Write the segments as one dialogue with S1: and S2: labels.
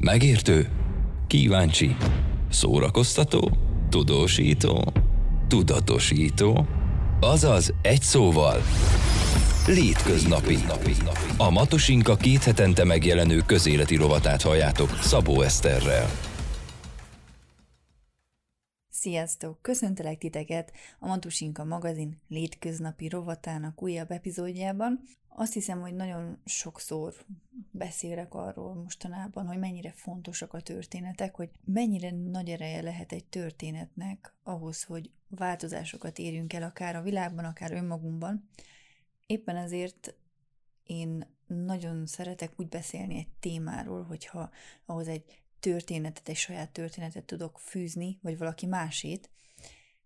S1: Megértő, kíváncsi, szórakoztató, tudósító, tudatosító, azaz egy szóval Létköznapi. A Matosinka két hetente megjelenő közéleti rovatát halljátok Szabó Eszterrel.
S2: Sziasztok! Köszöntelek titeket a Matusinka magazin létköznapi rovatának újabb epizódjában. Azt hiszem, hogy nagyon sokszor beszélek arról mostanában, hogy mennyire fontosak a történetek, hogy mennyire nagy ereje lehet egy történetnek ahhoz, hogy változásokat érjünk el akár a világban, akár önmagunkban. Éppen ezért én nagyon szeretek úgy beszélni egy témáról, hogyha ahhoz egy történetet, egy saját történetet tudok fűzni, vagy valaki másét.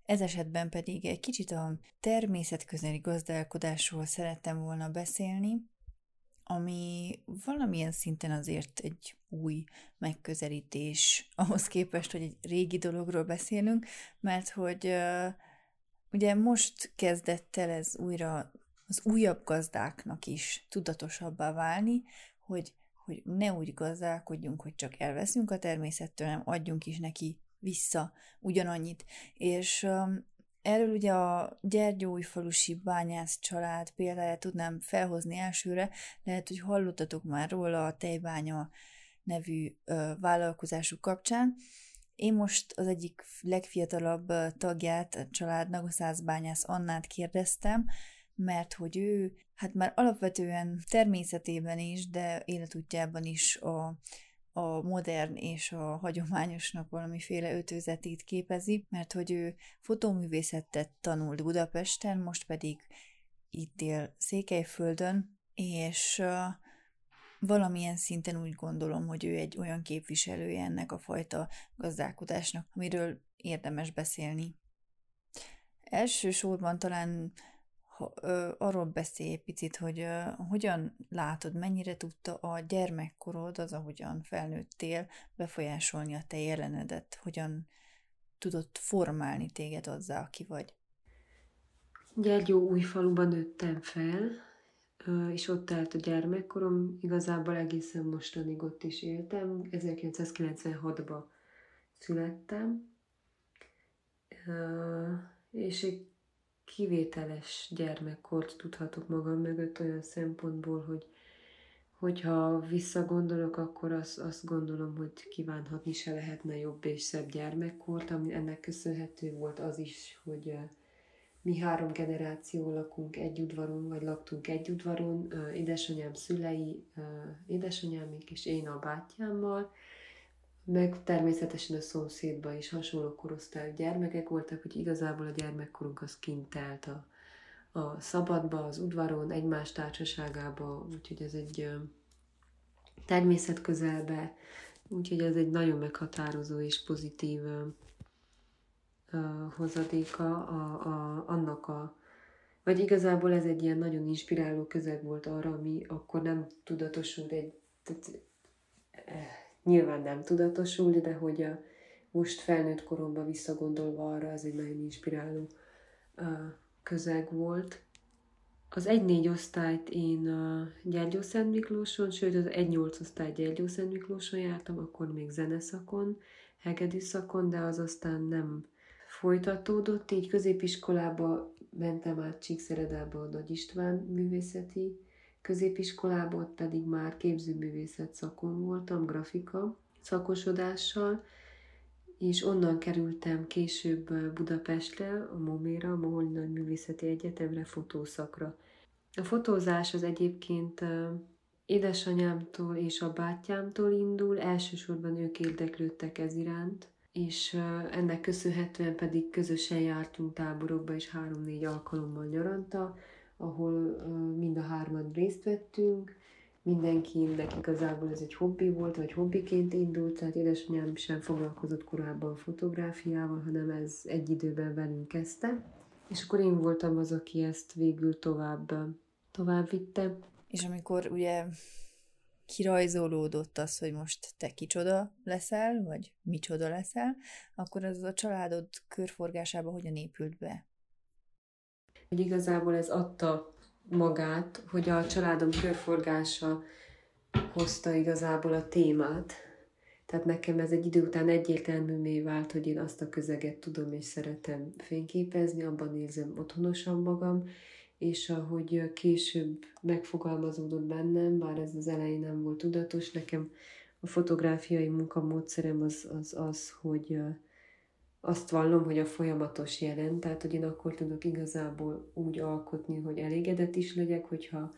S2: Ez esetben pedig egy kicsit a természetközeli gazdálkodásról szerettem volna beszélni, ami valamilyen szinten azért egy új megközelítés ahhoz képest, hogy egy régi dologról beszélünk, mert hogy uh, ugye most kezdett el ez újra az újabb gazdáknak is tudatosabbá válni, hogy hogy ne úgy gazdálkodjunk, hogy csak elveszünk a természettől, hanem adjunk is neki vissza ugyanannyit. És um, erről ugye a Gyergyói-falusi bányász család példáját tudnám felhozni elsőre, lehet, hogy hallottatok már róla a Tejbánya nevű vállalkozásuk kapcsán. Én most az egyik legfiatalabb tagját a családnak, a százbányász Annát kérdeztem, mert hogy ő hát már alapvetően természetében is, de életútjában is a, a modern és a hagyományosnak valamiféle ötőzetét képezi, mert hogy ő fotóművészetet tanult Budapesten, most pedig itt él Székelyföldön, és valamilyen szinten úgy gondolom, hogy ő egy olyan képviselője ennek a fajta gazdálkodásnak, amiről érdemes beszélni. Elsősorban talán arról beszélj egy picit, hogy hogyan látod, mennyire tudta a gyermekkorod, az, ahogyan felnőttél, befolyásolni a te jelenedet, hogyan tudott formálni téged azzá, aki vagy.
S3: Gyergyó új nőttem fel, és ott állt a gyermekkorom, igazából egészen mostanig ott is éltem, 1996-ban születtem, és egy kivételes gyermekkort tudhatok magam mögött olyan szempontból, hogy hogyha visszagondolok, akkor azt, azt gondolom, hogy kívánhatni se lehetne jobb és szebb gyermekkort, ami ennek köszönhető volt az is, hogy mi három generáció lakunk egy udvaron, vagy laktunk egy udvaron, édesanyám szülei, édesanyámik és én a bátyámmal, meg természetesen a szomszédban is hasonló korosztályú gyermekek voltak, hogy igazából a gyermekkorunk az kint telt a, a szabadba, az udvaron, egymás társaságába, úgyhogy ez egy természet közelbe, úgyhogy ez egy nagyon meghatározó és pozitív uh, hozadéka a, a, annak a, vagy igazából ez egy ilyen nagyon inspiráló közeg volt arra, ami akkor nem tudatosult egy, tehát, eh, nyilván nem tudatosult, de hogy a most felnőtt koromban visszagondolva arra, ez egy nagyon inspiráló közeg volt. Az 1-4 osztályt én a Gyergyószent Miklóson, sőt az 1-8 osztály Gyergyószent Miklóson jártam, akkor még zeneszakon, hegedű szakon, de az aztán nem folytatódott, így középiskolába mentem át Csíkszeredába a Nagy István művészeti Középiskolában ott pedig már képzőművészet szakon voltam, grafika szakosodással, és onnan kerültem később Budapestre, a Moméra, a Moholi Nagy Művészeti Egyetemre fotószakra. A fotózás az egyébként édesanyámtól és a bátyámtól indul, elsősorban ők érdeklődtek ez iránt, és ennek köszönhetően pedig közösen jártunk táborokba, és három-négy alkalommal nyaranta, ahol mind a hárman részt vettünk, mindenkinek igazából ez egy hobbi volt, vagy hobbiként indult, tehát édesanyám sem foglalkozott korábban fotográfiával, hanem ez egy időben velünk kezdte. És akkor én voltam az, aki ezt végül tovább, tovább vitte.
S2: És amikor ugye kirajzolódott az, hogy most te kicsoda leszel, vagy micsoda leszel, akkor az a családod körforgásába hogyan épült be?
S3: Hogy igazából ez adta magát, hogy a családom körforgása hozta igazából a témát. Tehát nekem ez egy idő után egyértelművé vált, hogy én azt a közeget tudom és szeretem fényképezni, abban érzem otthonosan magam, és ahogy később megfogalmazódott bennem, bár ez az elején nem volt tudatos, nekem a fotográfiai munkamódszerem az az, az hogy azt vallom, hogy a folyamatos jelen, tehát hogy én akkor tudok igazából úgy alkotni, hogy elégedett is legyek, hogyha,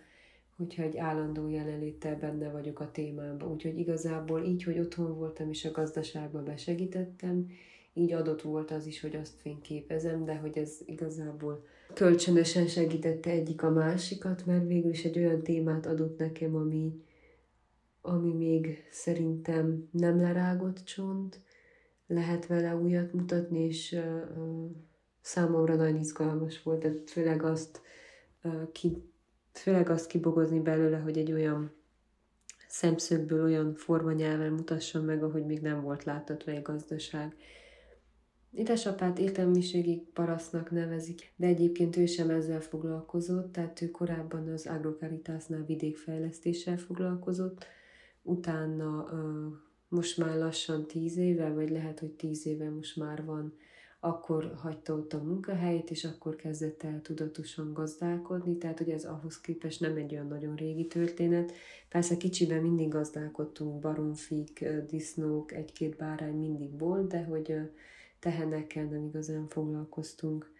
S3: hogyha egy állandó jelenléttel benne vagyok a témában. Úgyhogy igazából így, hogy otthon voltam és a gazdaságba besegítettem, így adott volt az is, hogy azt fényképezem, de hogy ez igazából kölcsönösen segítette egyik a másikat, mert végül is egy olyan témát adott nekem, ami, ami még szerintem nem lerágott csont, lehet vele újat mutatni, és számomra nagyon izgalmas volt, tehát főleg azt, ki, főleg azt kibogozni belőle, hogy egy olyan szemszögből olyan formanyelven mutassam meg, ahogy még nem volt látható egy gazdaság. Édesapát értelmiségi parasznak nevezik, de egyébként ő sem ezzel foglalkozott, tehát ő korábban az Agrocaritasnál vidékfejlesztéssel foglalkozott, utána most már lassan tíz éve, vagy lehet, hogy tíz éve most már van, akkor hagyta ott a munkahelyét, és akkor kezdett el tudatosan gazdálkodni, tehát hogy ez ahhoz képest nem egy olyan nagyon régi történet. Persze kicsiben mindig gazdálkodtunk, baromfik, disznók, egy-két bárány mindig volt, de hogy tehenekkel nem igazán foglalkoztunk.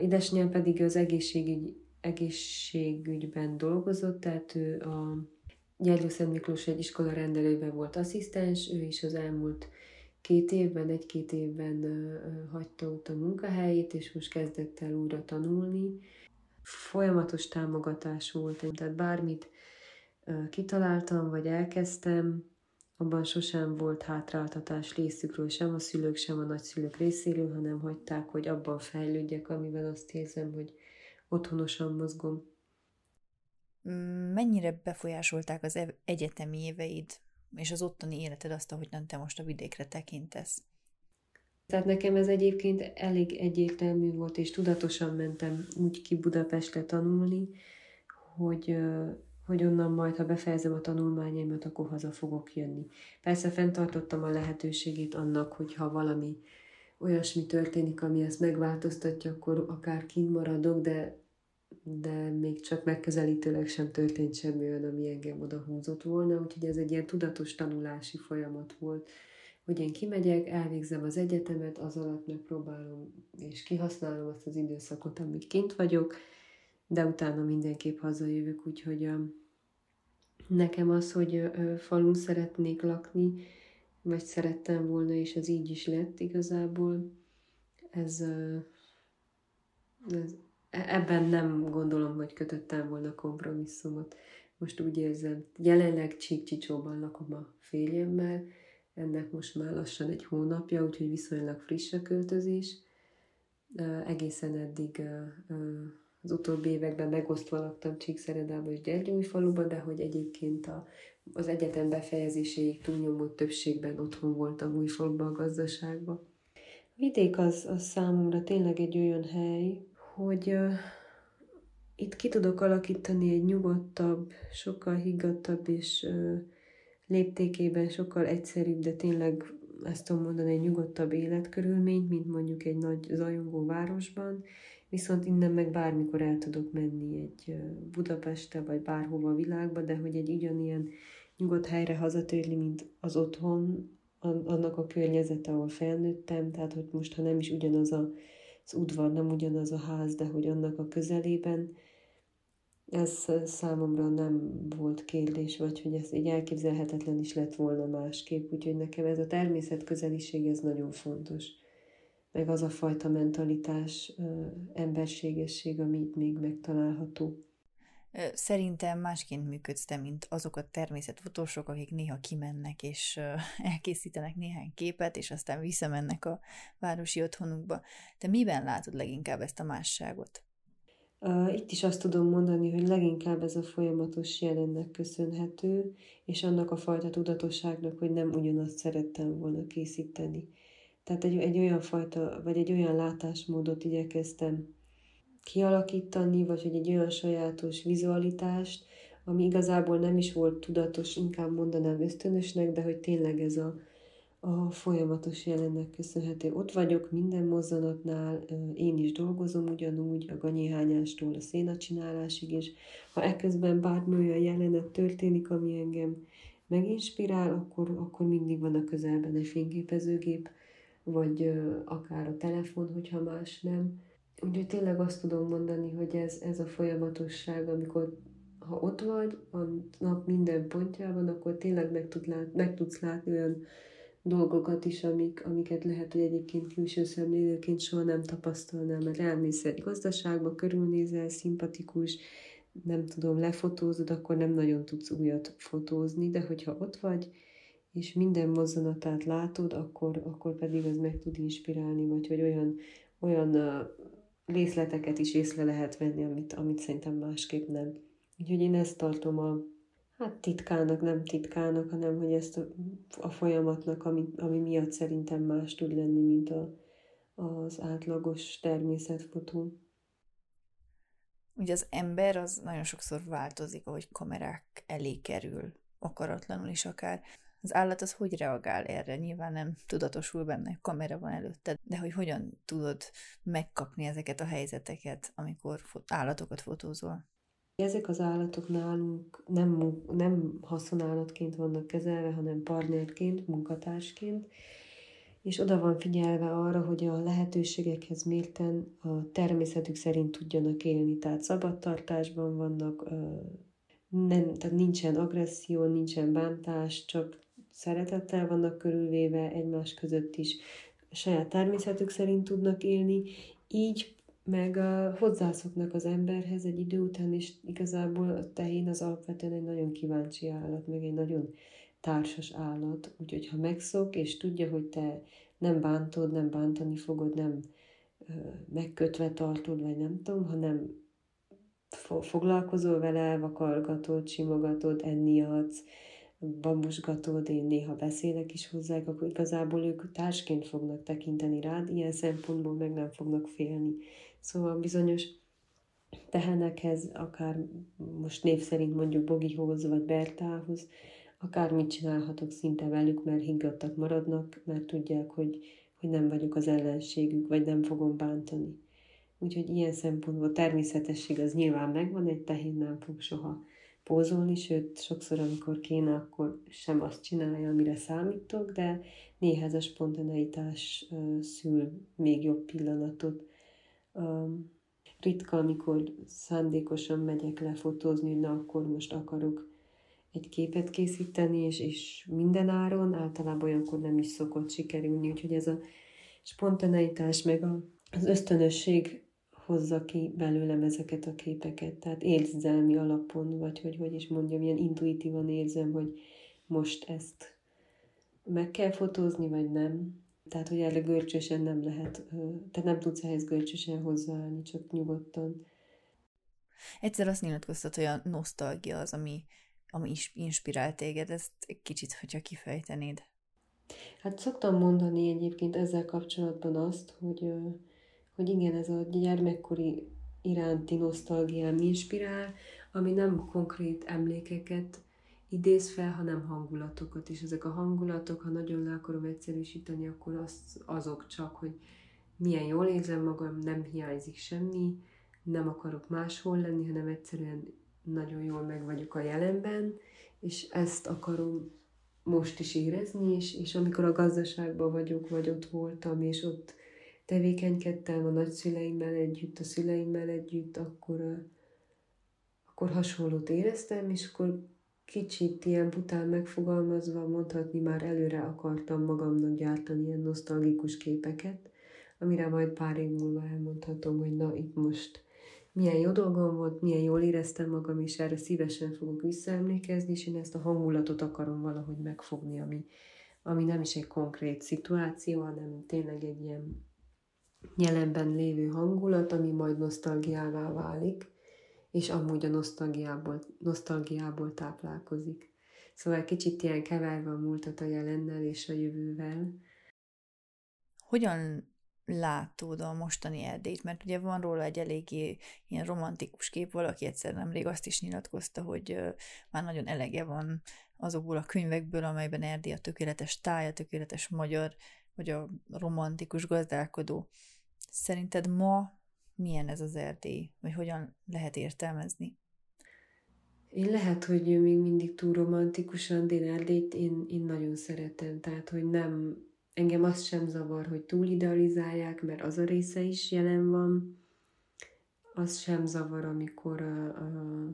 S3: Idesnyel pedig az egészségügy, egészségügyben dolgozott, tehát ő a Gyergyó Szent Miklós egy iskola rendelőben volt asszisztens, ő is az elmúlt két évben, egy-két évben hagyta ott a munkahelyét, és most kezdett el újra tanulni. Folyamatos támogatás volt, tehát bármit kitaláltam, vagy elkezdtem, abban sosem volt hátráltatás részükről, sem a szülők, sem a nagyszülők részéről, hanem hagyták, hogy abban fejlődjek, amivel azt érzem, hogy otthonosan mozgom.
S2: Mennyire befolyásolták az egyetemi éveid és az ottani életed azt, ahogyan te most a vidékre tekintesz?
S3: Tehát nekem ez egyébként elég egyértelmű volt, és tudatosan mentem úgy ki Budapestre tanulni, hogy hogy onnan majd, ha befejezem a tanulmányaimat, akkor haza fogok jönni. Persze fenntartottam a lehetőségét annak, hogy ha valami olyasmi történik, ami ezt megváltoztatja, akkor akár kint maradok, de, de még csak megközelítőleg sem történt semmi olyan, ami engem oda húzott volna, úgyhogy ez egy ilyen tudatos tanulási folyamat volt, hogy én kimegyek, elvégzem az egyetemet, az alatt megpróbálom és kihasználom azt az időszakot, amíg kint vagyok, de utána mindenképp hazajövök, úgyhogy nekem az, hogy falun szeretnék lakni, vagy szerettem volna, és ez így is lett igazából, ez, ez ebben nem gondolom, hogy kötöttem volna kompromisszumot. Most úgy érzem, jelenleg Csíkcsicsóban lakom a férjemmel, ennek most már lassan egy hónapja, úgyhogy viszonylag friss a költözés. Egészen eddig az utóbbi években megosztva laktam Csíkszeredában és Gyergyóújfaluban, de hogy egyébként a, az egyetem befejezéséig túlnyomó többségben otthon voltam Újfaluban a gazdaságban. Vidék az, az számomra tényleg egy olyan hely, hogy itt ki tudok alakítani egy nyugodtabb, sokkal higgadtabb és léptékében sokkal egyszerűbb, de tényleg ezt tudom mondani, egy nyugodtabb életkörülményt, mint mondjuk egy nagy zajongó városban, viszont innen meg bármikor el tudok menni egy Budapestre, vagy bárhova a világba, de hogy egy ugyanilyen nyugodt helyre hazatérni, mint az otthon, annak a környezete, ahol felnőttem, tehát hogy most, ha nem is ugyanaz a, az udvar, nem ugyanaz a ház, de hogy annak a közelében, ez számomra nem volt kérdés, vagy hogy ez így elképzelhetetlen is lett volna másképp, úgyhogy nekem ez a természet közeliség, ez nagyon fontos meg az a fajta mentalitás, emberségesség, ami itt még megtalálható.
S2: Szerintem másként működsz te, mint azok a természetfotósok, akik néha kimennek és elkészítenek néhány képet, és aztán visszamennek a városi otthonukba. Te miben látod leginkább ezt a másságot?
S3: Itt is azt tudom mondani, hogy leginkább ez a folyamatos jelennek köszönhető, és annak a fajta tudatosságnak, hogy nem ugyanazt szerettem volna készíteni. Tehát egy, egy olyan fajta, vagy egy olyan látásmódot igyekeztem kialakítani, vagy hogy egy olyan sajátos vizualitást, ami igazából nem is volt tudatos, inkább mondanám ösztönösnek, de hogy tényleg ez a, a folyamatos jelennek köszönhető. Ott vagyok minden mozzanatnál, én is dolgozom ugyanúgy, a ganyihányástól a szénacsinálásig, és ha ekközben bármi olyan jelenet történik, ami engem meginspirál, akkor, akkor mindig van a közelben egy fényképezőgép, vagy akár a telefon, hogyha más nem. Úgyhogy tényleg azt tudom mondani, hogy ez, ez a folyamatosság, amikor ha ott vagy a nap minden pontjában, akkor tényleg meg, tud lát, meg tudsz látni olyan dolgokat is, amik, amiket lehet, hogy egyébként külső szemlélőként soha nem tapasztalnál, mert elmész egy gazdaságba, körülnézel, szimpatikus, nem tudom, lefotózod, akkor nem nagyon tudsz újat fotózni, de hogyha ott vagy, és minden mozzanatát látod, akkor, akkor pedig az meg tud inspirálni, vagy hogy olyan, olyan részleteket is észre lehet venni, amit, amit szerintem másképp nem. Úgyhogy én ezt tartom a, hát titkának, nem titkának, hanem hogy ezt a, a folyamatnak, ami, ami miatt szerintem más tud lenni, mint a, az átlagos természetfotó.
S2: Ugye az ember az nagyon sokszor változik, ahogy kamerák elé kerül, akaratlanul is akár. Az állat az hogy reagál erre? Nyilván nem tudatosul benne, kamera van előtte, de hogy hogyan tudod megkapni ezeket a helyzeteket, amikor állatokat fotózol?
S3: Ezek az állatok nálunk nem, nem haszonállatként vannak kezelve, hanem partnerként, munkatársként, és oda van figyelve arra, hogy a lehetőségekhez mérten a természetük szerint tudjanak élni, tehát szabadtartásban vannak, nem, tehát nincsen agresszió, nincsen bántás, csak szeretettel vannak körülvéve egymás között is, a saját természetük szerint tudnak élni, így meg uh, hozzászoknak az emberhez egy idő után, és igazából a tehén az alapvetően egy nagyon kíváncsi állat, meg egy nagyon társas állat, úgyhogy ha megszok, és tudja, hogy te nem bántod, nem bántani fogod, nem uh, megkötve tartod, vagy nem tudom, hanem fo- foglalkozol vele, vakargatod, simogatod, enni adsz, babusgatod, én néha beszélek is hozzá, akkor igazából ők társként fognak tekinteni rád, ilyen szempontból meg nem fognak félni. Szóval bizonyos tehenekhez, akár most név szerint mondjuk Bogihoz vagy Bertához, akármit csinálhatok szinte velük, mert higgadtak maradnak, mert tudják, hogy, hogy nem vagyok az ellenségük, vagy nem fogom bántani. Úgyhogy ilyen szempontból természetesség az nyilván megvan, egy tehén nem fog soha pózolni, sőt, sokszor, amikor kéne, akkor sem azt csinálja, amire számítok, de néha ez a spontaneitás szül még jobb pillanatot. Ritka, amikor szándékosan megyek lefotózni, hogy na akkor most akarok egy képet készíteni, és, és minden áron, általában olyankor nem is szokott sikerülni, úgyhogy ez a spontaneitás, meg az ösztönösség hozza ki belőlem ezeket a képeket. Tehát érzelmi alapon, vagy hogy, hogy is mondjam, ilyen intuitívan érzem, hogy most ezt meg kell fotózni, vagy nem. Tehát, hogy erre görcsösen nem lehet, tehát nem tudsz ehhez görcsösen hozzáállni, csak nyugodtan.
S2: Egyszer azt nyilatkoztat, hogy a nosztalgia az, ami, ami is inspirál téged, ezt egy kicsit, hogyha kifejtenéd.
S3: Hát szoktam mondani egyébként ezzel kapcsolatban azt, hogy, hogy igen, ez a gyermekkori iránti nosztalgiám inspirál, ami nem konkrét emlékeket idéz fel, hanem hangulatokat, és ezek a hangulatok, ha nagyon le akarom egyszerűsíteni, akkor az, azok csak, hogy milyen jól érzem magam, nem hiányzik semmi, nem akarok máshol lenni, hanem egyszerűen nagyon jól meg vagyok a jelenben, és ezt akarom most is érezni, és, és amikor a gazdaságban vagyok, vagy ott voltam, és ott tevékenykedtem a nagyszüleimmel együtt, a szüleimmel együtt, akkor, akkor hasonlót éreztem, és akkor kicsit ilyen bután megfogalmazva mondhatni, már előre akartam magamnak gyártani ilyen nosztalgikus képeket, amire majd pár év múlva elmondhatom, hogy na itt most milyen jó dolgom volt, milyen jól éreztem magam, és erre szívesen fogok visszaemlékezni, és én ezt a hangulatot akarom valahogy megfogni, ami, ami nem is egy konkrét szituáció, hanem tényleg egy ilyen jelenben lévő hangulat, ami majd nosztalgiává válik, és amúgy a nosztalgiából, nosztalgiából táplálkozik. Szóval kicsit ilyen keverve a múltat a jelennel és a jövővel.
S2: Hogyan látod a mostani Erdélyt? Mert ugye van róla egy eléggé ilyen romantikus kép, valaki egyszer nemrég azt is nyilatkozta, hogy már nagyon elege van azokból a könyvekből, amelyben Erdély a tökéletes táj, a tökéletes magyar, vagy a romantikus gazdálkodó. Szerinted ma milyen ez az Erdély, vagy hogyan lehet értelmezni?
S3: Én lehet, hogy még mindig túl romantikusan, de Erdélyt én, én nagyon szeretem, tehát hogy nem, engem az sem zavar, hogy túl idealizálják, mert az a része is jelen van, az sem zavar, amikor a, a,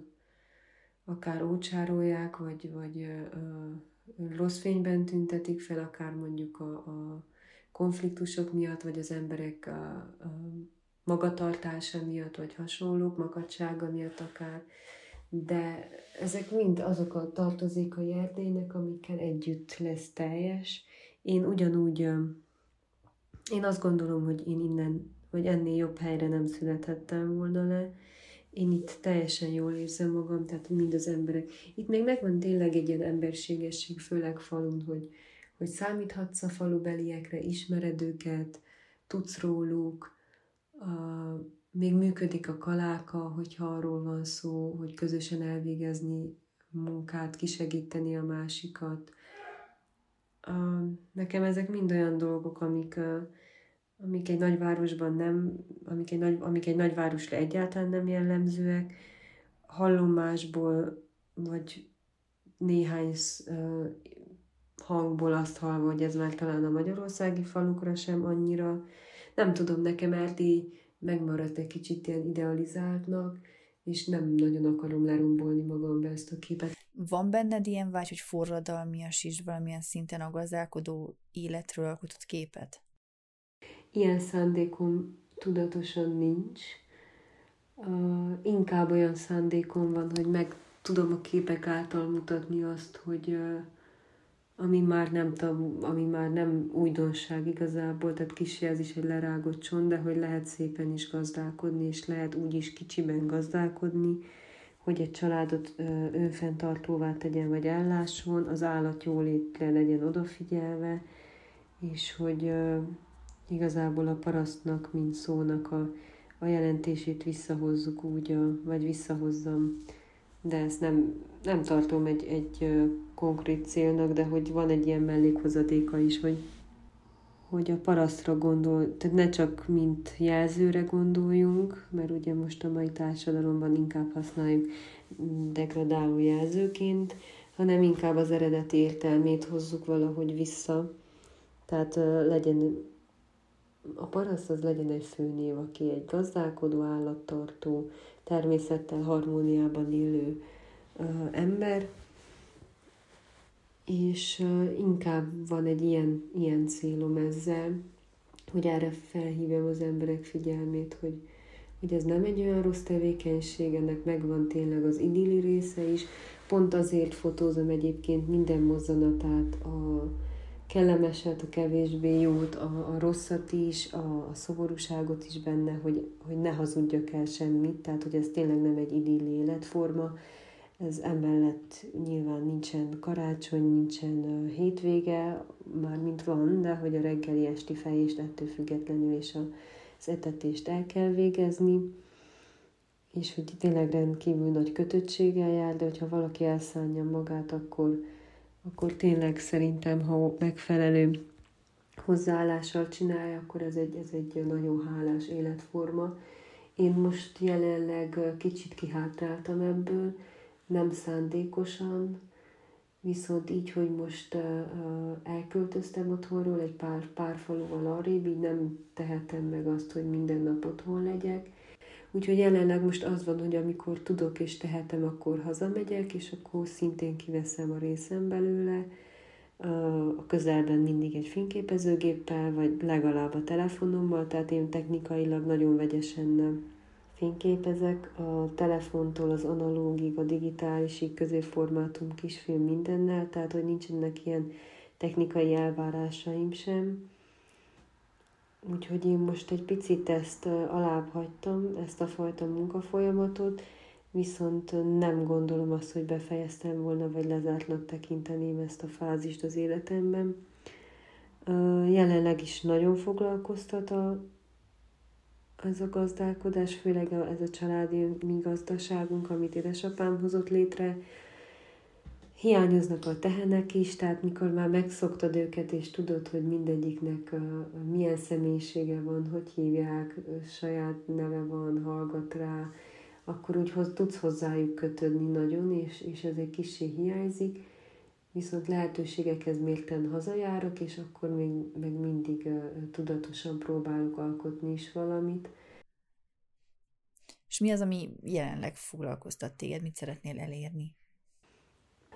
S3: akár ócsárolják, vagy, vagy a, a, rossz fényben tüntetik fel, akár mondjuk a, a konfliktusok miatt, vagy az emberek a, a magatartása miatt, vagy hasonlók, makadsága miatt akár. De ezek mind azok a tartozékai Erdélynek, amikkel együtt lesz teljes. Én ugyanúgy, én azt gondolom, hogy én innen, vagy ennél jobb helyre nem születhettem volna le. Én itt teljesen jól érzem magam, tehát mind az emberek. Itt még megvan tényleg egy ilyen emberségesség, főleg falun, hogy, hogy számíthatsz a falubeliekre, ismered őket, tudsz róluk, még működik a kaláka, hogyha arról van szó, hogy közösen elvégezni munkát, kisegíteni a másikat. Nekem ezek mind olyan dolgok, amik, amik egy nagyvárosban nem, amik egy, nagy, amik egy nagyvárosra egyáltalán nem jellemzőek. Hallom másból, vagy néhány hangból azt hallva, hogy ez már talán a magyarországi falukra sem annyira. Nem tudom, nekem Erdély megmaradt egy kicsit ilyen idealizáltnak, és nem nagyon akarom lerombolni magambe ezt a képet.
S2: Van benned ilyen vágy, hogy forradalmias is valamilyen szinten a gazdálkodó életről alkotott képet?
S3: Ilyen szándékom tudatosan nincs. Uh, inkább olyan szándékom van, hogy meg tudom a képek által mutatni azt, hogy uh, ami már nem tabu, ami már nem újdonság igazából, tehát kicsi egy lerágott csont, de hogy lehet szépen is gazdálkodni, és lehet úgy is kicsiben gazdálkodni, hogy egy családot önfenntartóvá tegyen, vagy ellásson, az állat jólétre legyen odafigyelve, és hogy igazából a parasztnak, mint szónak a, a jelentését visszahozzuk úgy, a, vagy visszahozzam de ezt nem, nem tartom egy, egy konkrét célnak, de hogy van egy ilyen mellékhozadéka is, hogy, hogy a parasztra gondol, tehát ne csak mint jelzőre gondoljunk, mert ugye most a mai társadalomban inkább használjuk degradáló jelzőként, hanem inkább az eredeti értelmét hozzuk valahogy vissza. Tehát legyen a paraszt az legyen egy főnév, aki egy gazdálkodó, állattartó, természettel harmóniában élő ember, és inkább van egy ilyen, ilyen célom ezzel, hogy erre felhívjam az emberek figyelmét, hogy, hogy ez nem egy olyan rossz tevékenység, ennek megvan tényleg az idilli része is. Pont azért fotózom egyébként minden mozzanatát, a, kellemeset, a kevésbé jót, a, a rosszat is, a, a szoborúságot is benne, hogy, hogy ne hazudjak el semmit, tehát hogy ez tényleg nem egy idilli életforma. Ez emellett nyilván nincsen karácsony, nincsen hétvége, már mint van, de hogy a reggeli esti fejést ettől függetlenül és az etetést el kell végezni, és hogy tényleg rendkívül nagy kötöttséggel jár, de hogyha valaki elszánja magát, akkor, akkor tényleg szerintem, ha megfelelő hozzáállással csinálja, akkor ez egy, ez egy nagyon hálás életforma. Én most jelenleg kicsit kihátráltam ebből, nem szándékosan, viszont így, hogy most elköltöztem otthonról egy pár, pár faluval arrébb, így nem tehetem meg azt, hogy minden nap otthon legyek, Úgyhogy jelenleg most az van, hogy amikor tudok és tehetem, akkor hazamegyek, és akkor szintén kiveszem a részem belőle. A közelben mindig egy fényképezőgéppel, vagy legalább a telefonommal, tehát én technikailag nagyon vegyesen fényképezek. A telefontól az analógig, a digitálisig, középformátum, kisfilm mindennel, tehát hogy nincsenek ilyen technikai elvárásaim sem Úgyhogy én most egy picit ezt alább hagytam, ezt a fajta munkafolyamatot, viszont nem gondolom azt, hogy befejeztem volna, vagy lezártnak tekinteném ezt a fázist az életemben. Jelenleg is nagyon foglalkoztat a, ez a gazdálkodás, főleg ez a családi mi gazdaságunk, amit édesapám hozott létre, hiányoznak a tehenek is, tehát mikor már megszoktad őket, és tudod, hogy mindegyiknek milyen személyisége van, hogy hívják, saját neve van, hallgat rá, akkor úgy tudsz hozzájuk kötődni nagyon, és, és ez egy kicsi hiányzik, viszont lehetőségekhez mérten hazajárok, és akkor még meg mindig tudatosan próbálok alkotni is valamit.
S2: És mi az, ami jelenleg foglalkoztat téged, mit szeretnél elérni?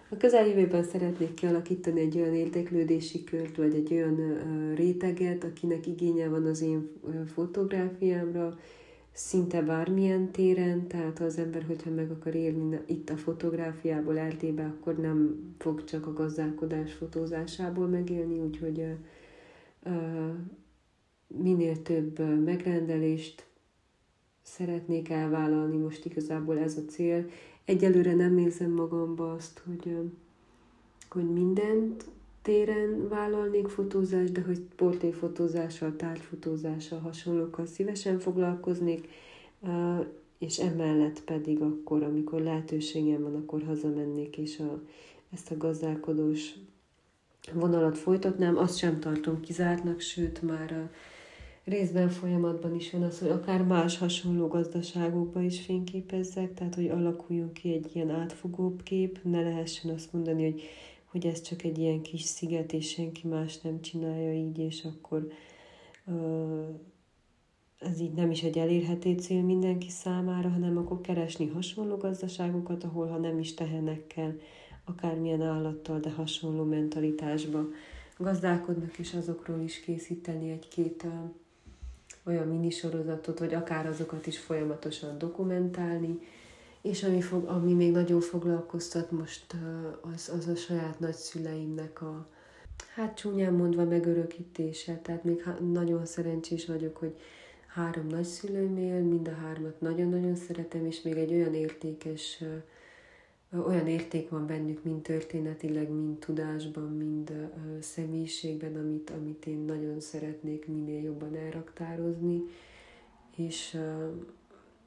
S3: A közeljövőben szeretnék kialakítani egy olyan érdeklődési kört, vagy egy olyan réteget, akinek igénye van az én fotográfiámra, szinte bármilyen téren, tehát az ember, hogyha meg akar élni itt a fotográfiából eltébe, akkor nem fog csak a gazdálkodás fotózásából megélni, úgyhogy minél több megrendelést szeretnék elvállalni, most igazából ez a cél. Egyelőre nem érzem magamba azt, hogy, hogy mindent téren vállalnék fotózást, de hogy portréfotózással, tárgyfotózással, hasonlókkal szívesen foglalkoznék, és emellett pedig akkor, amikor lehetőségem van, akkor hazamennék, és a, ezt a gazdálkodós vonalat folytatnám. Azt sem tartom kizártnak, sőt már a részben folyamatban is van az, hogy akár más hasonló gazdaságokba is fényképezzek, tehát hogy alakuljon ki egy ilyen átfogóbb kép, ne lehessen azt mondani, hogy, hogy ez csak egy ilyen kis sziget, és senki más nem csinálja így, és akkor ez így nem is egy elérhető cél mindenki számára, hanem akkor keresni hasonló gazdaságokat, ahol ha nem is tehenekkel, akármilyen állattal, de hasonló mentalitásba gazdálkodnak, és azokról is készíteni egy-két olyan minisorozatot, vagy akár azokat is folyamatosan dokumentálni, és ami, fog, ami még nagyon foglalkoztat most, az, az a saját nagyszüleimnek a, hát csúnyán mondva megörökítése. Tehát még nagyon szerencsés vagyok, hogy három nagyszülőm él, mind a hármat nagyon-nagyon szeretem, és még egy olyan értékes olyan érték van bennük, mind történetileg, mind tudásban, mind uh, személyiségben, amit, amit én nagyon szeretnék minél jobban elraktározni, és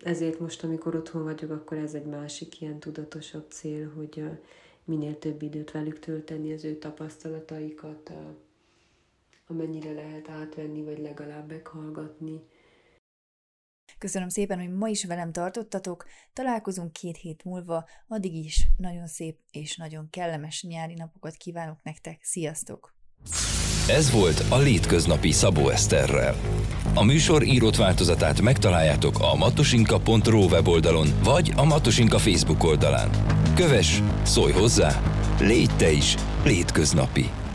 S3: ezért most, amikor otthon vagyok, akkor ez egy másik ilyen tudatosabb cél, hogy minél több időt velük tölteni, az ő tapasztalataikat, amennyire lehet átvenni, vagy legalább meghallgatni,
S2: Köszönöm szépen, hogy ma is velem tartottatok, találkozunk két hét múlva, addig is nagyon szép és nagyon kellemes nyári napokat kívánok nektek, sziasztok!
S1: Ez volt a Létköznapi Szabó Eszterrel. A műsor írott változatát megtaláljátok a matosinka.ro weboldalon, vagy a Matosinka Facebook oldalán. Kövess, szólj hozzá, légy te is létköznapi!